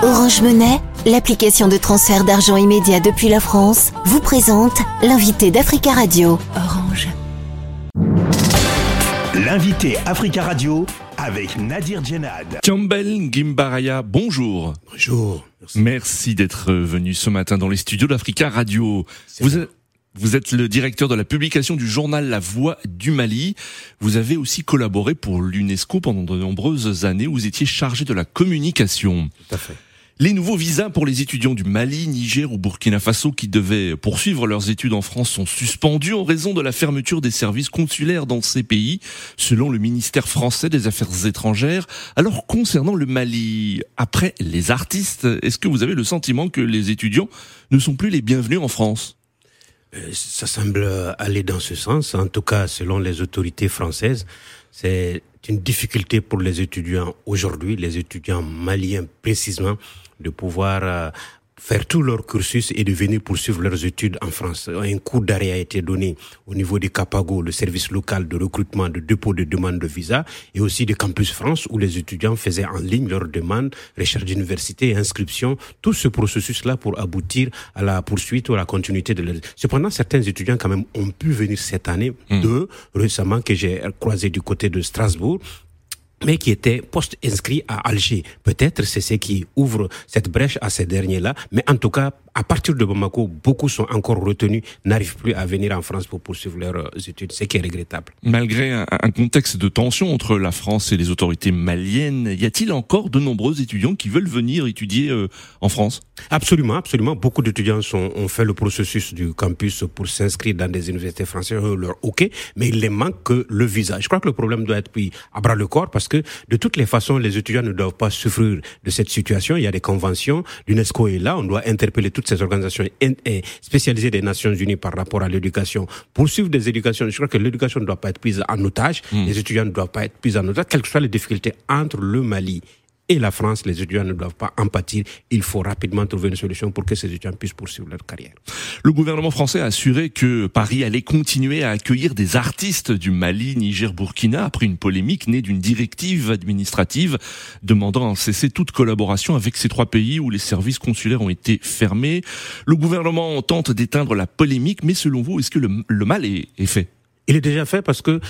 Orange Monnaie, l'application de transfert d'argent immédiat depuis la France, vous présente l'invité d'Africa Radio. Orange. L'invité Africa Radio avec Nadir Djenad. Campbell Gimbaraya, bonjour. Bonjour. Merci, d'être venu ce matin dans les studios d'Africa Radio. Vous êtes, vous êtes le directeur de la publication du journal La Voix du Mali. Vous avez aussi collaboré pour l'UNESCO pendant de nombreuses années. Vous étiez chargé de la communication. Tout à fait. Les nouveaux visas pour les étudiants du Mali, Niger ou Burkina Faso qui devaient poursuivre leurs études en France sont suspendus en raison de la fermeture des services consulaires dans ces pays, selon le ministère français des Affaires étrangères. Alors concernant le Mali, après les artistes, est-ce que vous avez le sentiment que les étudiants ne sont plus les bienvenus en France? Euh, Ça semble aller dans ce sens, en tout cas selon les autorités françaises. C'est une difficulté pour les étudiants aujourd'hui, les étudiants maliens précisément, de pouvoir euh, faire tout leur cursus et de venir poursuivre leurs études en France. Un coup d'arrêt a été donné au niveau du CAPAGO, le service local de recrutement de dépôt de demande de visa, et aussi de Campus France, où les étudiants faisaient en ligne leurs demandes, recherche d'université, inscription, tout ce processus-là pour aboutir à la poursuite ou à la continuité de leur... Cependant, certains étudiants quand même ont pu venir cette année, mmh. deux récemment que j'ai croisé du côté de Strasbourg, mais qui était post-inscrit à Alger. Peut-être c'est ce qui ouvre cette brèche à ces derniers-là, mais en tout cas, à partir de Bamako, beaucoup sont encore retenus, n'arrivent plus à venir en France pour poursuivre leurs euh, études, ce qui est regrettable. Malgré un contexte de tension entre la France et les autorités maliennes, y a-t-il encore de nombreux étudiants qui veulent venir étudier euh, en France? Absolument, absolument. Beaucoup d'étudiants ont fait le processus du campus pour s'inscrire dans des universités françaises, leur OK, mais il les manque que le visa. Je crois que le problème doit être pris à bras le corps parce que de toutes les façons, les étudiants ne doivent pas souffrir de cette situation. Il y a des conventions, l'UNESCO est là, on doit interpeller toutes ces organisations spécialisées des Nations Unies par rapport à l'éducation. Poursuivre des éducations, je crois que l'éducation ne doit pas être prise en otage, hmm. les étudiants ne doivent pas être pris en otage, quelles que soient les difficultés entre le Mali et la France, les étudiants ne doivent pas en pâtir. Il faut rapidement trouver une solution pour que ces étudiants puissent poursuivre leur carrière. Le gouvernement français a assuré que Paris allait continuer à accueillir des artistes du Mali, Niger, Burkina après une polémique née d'une directive administrative demandant à cesser toute collaboration avec ces trois pays où les services consulaires ont été fermés. Le gouvernement tente d'éteindre la polémique, mais selon vous, est-ce que le, mal est fait? Il est déjà fait parce que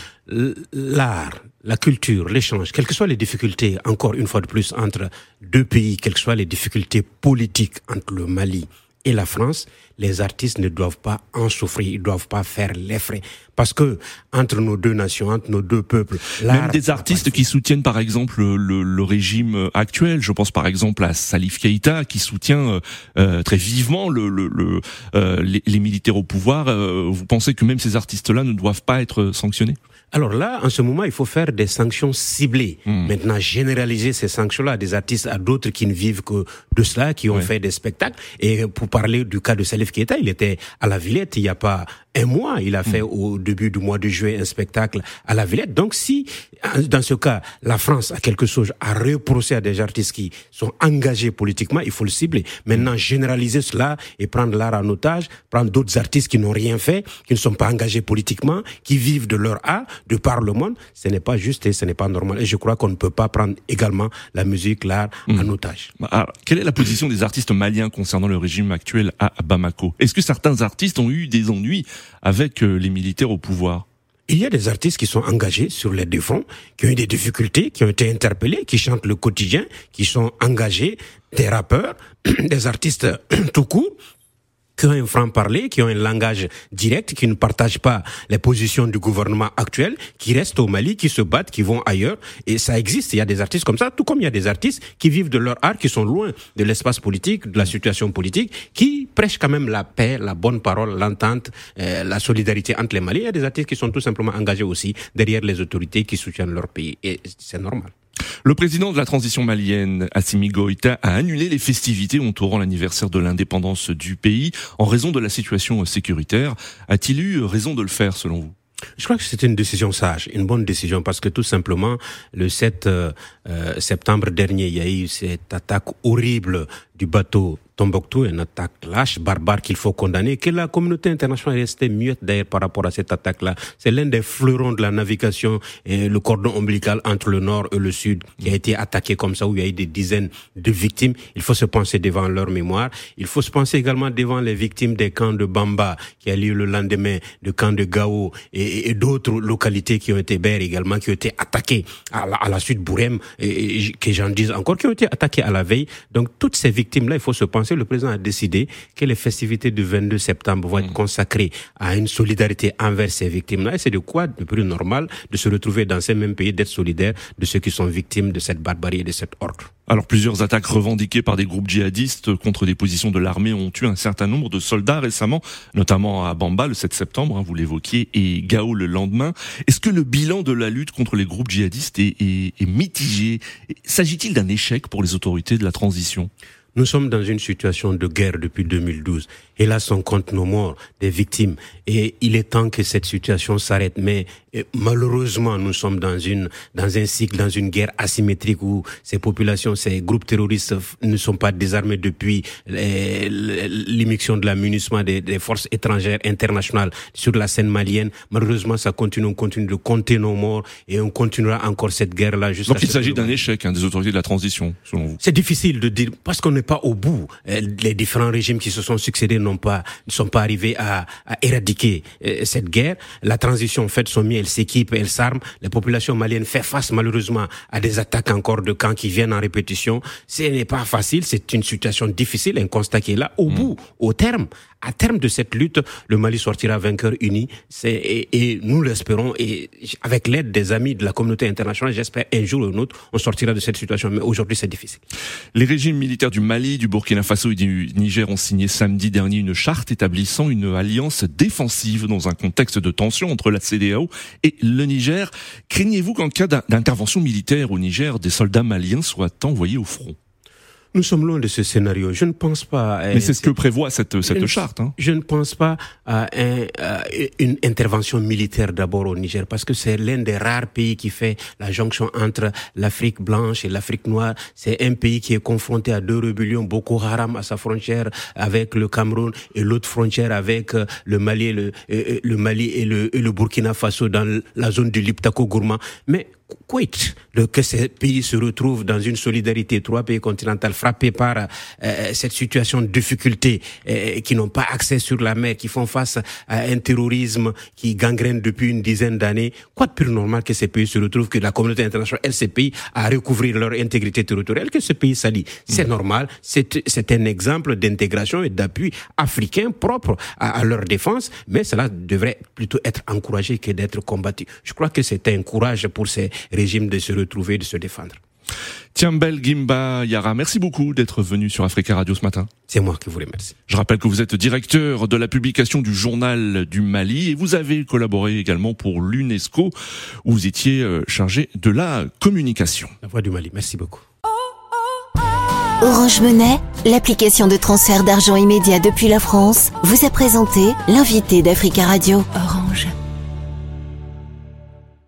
l'art, la culture, l'échange, quelles que soient les difficultés, encore une fois de plus, entre deux pays, quelles que soient les difficultés politiques entre le Mali et la France, les artistes ne doivent pas en souffrir, ils doivent pas faire les frais. Parce que entre nos deux nations, entre nos deux peuples, même des artistes qui soutiennent par exemple le, le, régime actuel, je pense par exemple à Salif Keïta qui soutient euh, euh très vivement le, le, le euh, les, les, militaires au pouvoir. Euh, vous pensez que même ces artistes-là ne doivent pas être sanctionnés? Alors là, en ce moment, il faut faire des sanctions ciblées. Hmm. Maintenant, généraliser ces sanctions-là à des artistes, à d'autres qui ne vivent que de cela, qui ont fait des spectacles. Et pour parler du cas de Salif Il était à la Villette il n'y a pas un mois. Il a fait hmm. au début du mois de juin un spectacle à la Villette. Donc si, dans ce cas, la France a quelque chose à reprocher à des artistes qui sont engagés politiquement, il faut le cibler. Maintenant, généraliser cela et prendre l'art en otage, prendre d'autres artistes qui n'ont rien fait, qui ne sont pas engagés politiquement, qui vivent de leur art, de par le monde, ce n'est pas juste et ce n'est pas normal. Et je crois qu'on ne peut pas prendre également la musique, l'art en hmm. otage. Alors, bah, quelle est la position des artistes maliens concernant le régime actuel à Bamako? Est-ce que certains artistes ont eu des ennuis avec euh, les militaires au pouvoir. Il y a des artistes qui sont engagés sur les deux qui ont eu des difficultés, qui ont été interpellés, qui chantent le quotidien, qui sont engagés, des rappeurs, des artistes tout court, qui ont un franc-parler, qui ont un langage direct, qui ne partagent pas les positions du gouvernement actuel, qui restent au Mali, qui se battent, qui vont ailleurs. Et ça existe. Il y a des artistes comme ça, tout comme il y a des artistes qui vivent de leur art, qui sont loin de l'espace politique, de la situation politique, qui prêchent quand même la paix, la bonne parole, l'entente, euh, la solidarité entre les Mali. Il y a des artistes qui sont tout simplement engagés aussi derrière les autorités qui soutiennent leur pays. Et c'est normal. Le président de la transition malienne, Assimi Goïta, a annulé les festivités entourant l'anniversaire de l'indépendance du pays en raison de la situation sécuritaire. A-t-il eu raison de le faire selon vous? Je crois que c'est une décision sage, une bonne décision, parce que tout simplement, le 7 euh, euh, septembre dernier, il y a eu cette attaque horrible du bateau Tombouctou, une attaque lâche, barbare qu'il faut condamner, que la communauté internationale est restée muette d'ailleurs par rapport à cette attaque-là. C'est l'un des fleurons de la navigation, et le cordon ombilical entre le nord et le sud, qui a été attaqué comme ça, où il y a eu des dizaines de victimes. Il faut se penser devant leur mémoire. Il faut se penser également devant les victimes des camps de Bamba, qui a lieu le lendemain, de camp de Gao et, d'autres localités qui ont été bères également, qui ont été attaquées à la, à la suite Bourem, et, que j'en dise encore, qui ont été attaquées à la veille. Donc toutes ces victimes-là, il faut se penser, le président a décidé que les festivités du 22 septembre vont être mm. consacrées à une solidarité envers ces victimes-là. Et c'est de quoi de plus normal de se retrouver dans ces mêmes pays, d'être solidaire de ceux qui sont victimes de cette barbarie et de cet ordre. Alors plusieurs attaques revendiquées par des groupes djihadistes contre des positions de l'armée ont tué un certain nombre de soldats récemment, notamment à Bamba le 7 septembre, hein, vous l'évoquiez, et Gao le lendemain. Est-ce que le bilan de la lutte contre les groupes djihadistes est, est mitigé? S'agit-il d'un échec pour les autorités de la transition? Nous sommes dans une situation de guerre depuis 2012. Et là, on compte nos morts, des victimes. Et il est temps que cette situation s'arrête. Mais malheureusement, nous sommes dans une dans un cycle, dans une guerre asymétrique où ces populations, ces groupes terroristes ne sont pas désarmés depuis l'émission de l'amunissement des, des, forces étrangères internationales sur la scène malienne. Malheureusement, ça continue. On continue de compter nos morts et on continuera encore cette guerre-là. Donc il s'agit d'un échec hein, des autorités de la transition, selon vous. C'est difficile de dire parce qu'on n'est pas au bout. Les différents régimes qui se sont succédés n'ont pas ne sont pas arrivés à, à éradiquer euh, cette guerre. La transition en fait sont mis, elle s'équipe, elle s'arme. Les populations maliennes font face malheureusement à des attaques encore de camps qui viennent en répétition. Ce n'est pas facile, c'est une situation difficile, un constat qui est là. Au mm. bout, au terme, à terme de cette lutte, le Mali sortira vainqueur uni. Et, et, nous l'espérons. Et avec l'aide des amis de la communauté internationale, j'espère un jour ou un autre, on sortira de cette situation. Mais aujourd'hui, c'est difficile. Les régimes militaires du Mali, du Burkina Faso et du Niger ont signé samedi dernier une charte établissant une alliance défensive dans un contexte de tension entre la CDAO et le Niger. Craignez-vous qu'en cas d'intervention militaire au Niger, des soldats maliens soient envoyés au front? Nous sommes loin de ce scénario. Je ne pense pas. Mais c'est ce que prévoit cette, cette charte. Hein. Je ne pense pas à, un, une intervention militaire d'abord au Niger, parce que c'est l'un des rares pays qui fait la jonction entre l'Afrique blanche et l'Afrique noire. C'est un pays qui est confronté à deux rébellions, Boko Haram à sa frontière avec le Cameroun et l'autre frontière avec euh, le Mali, et le, euh, euh, le Mali et le, et le Burkina Faso dans la zone du Liptako-Gourma. Mais Quit que ces pays se retrouvent dans une solidarité, trois pays continentaux frappés par euh, cette situation de difficulté, euh, qui n'ont pas accès sur la mer, qui font face à un terrorisme qui gangrène depuis une dizaine d'années. Quoi de plus normal que ces pays se retrouvent, que la communauté internationale aide ces pays à recouvrir leur intégrité territoriale, que ce pays s'allie? C'est mm. normal, c'est un exemple d'intégration et d'appui africain propre à, à, leur défense, mais cela devrait plutôt être encouragé que d'être combattu. Je crois que c'est un courage pour ces régime de se retrouver, de se défendre. Tiambel Gimba Yara, merci beaucoup d'être venu sur Africa Radio ce matin. C'est moi qui vous remercie. Je rappelle que vous êtes directeur de la publication du journal du Mali et vous avez collaboré également pour l'UNESCO où vous étiez euh, chargé de la communication. La voix du Mali, merci beaucoup. Orange Monnaie, l'application de transfert d'argent immédiat depuis la France, vous a présenté l'invité d'Africa Radio. Orange.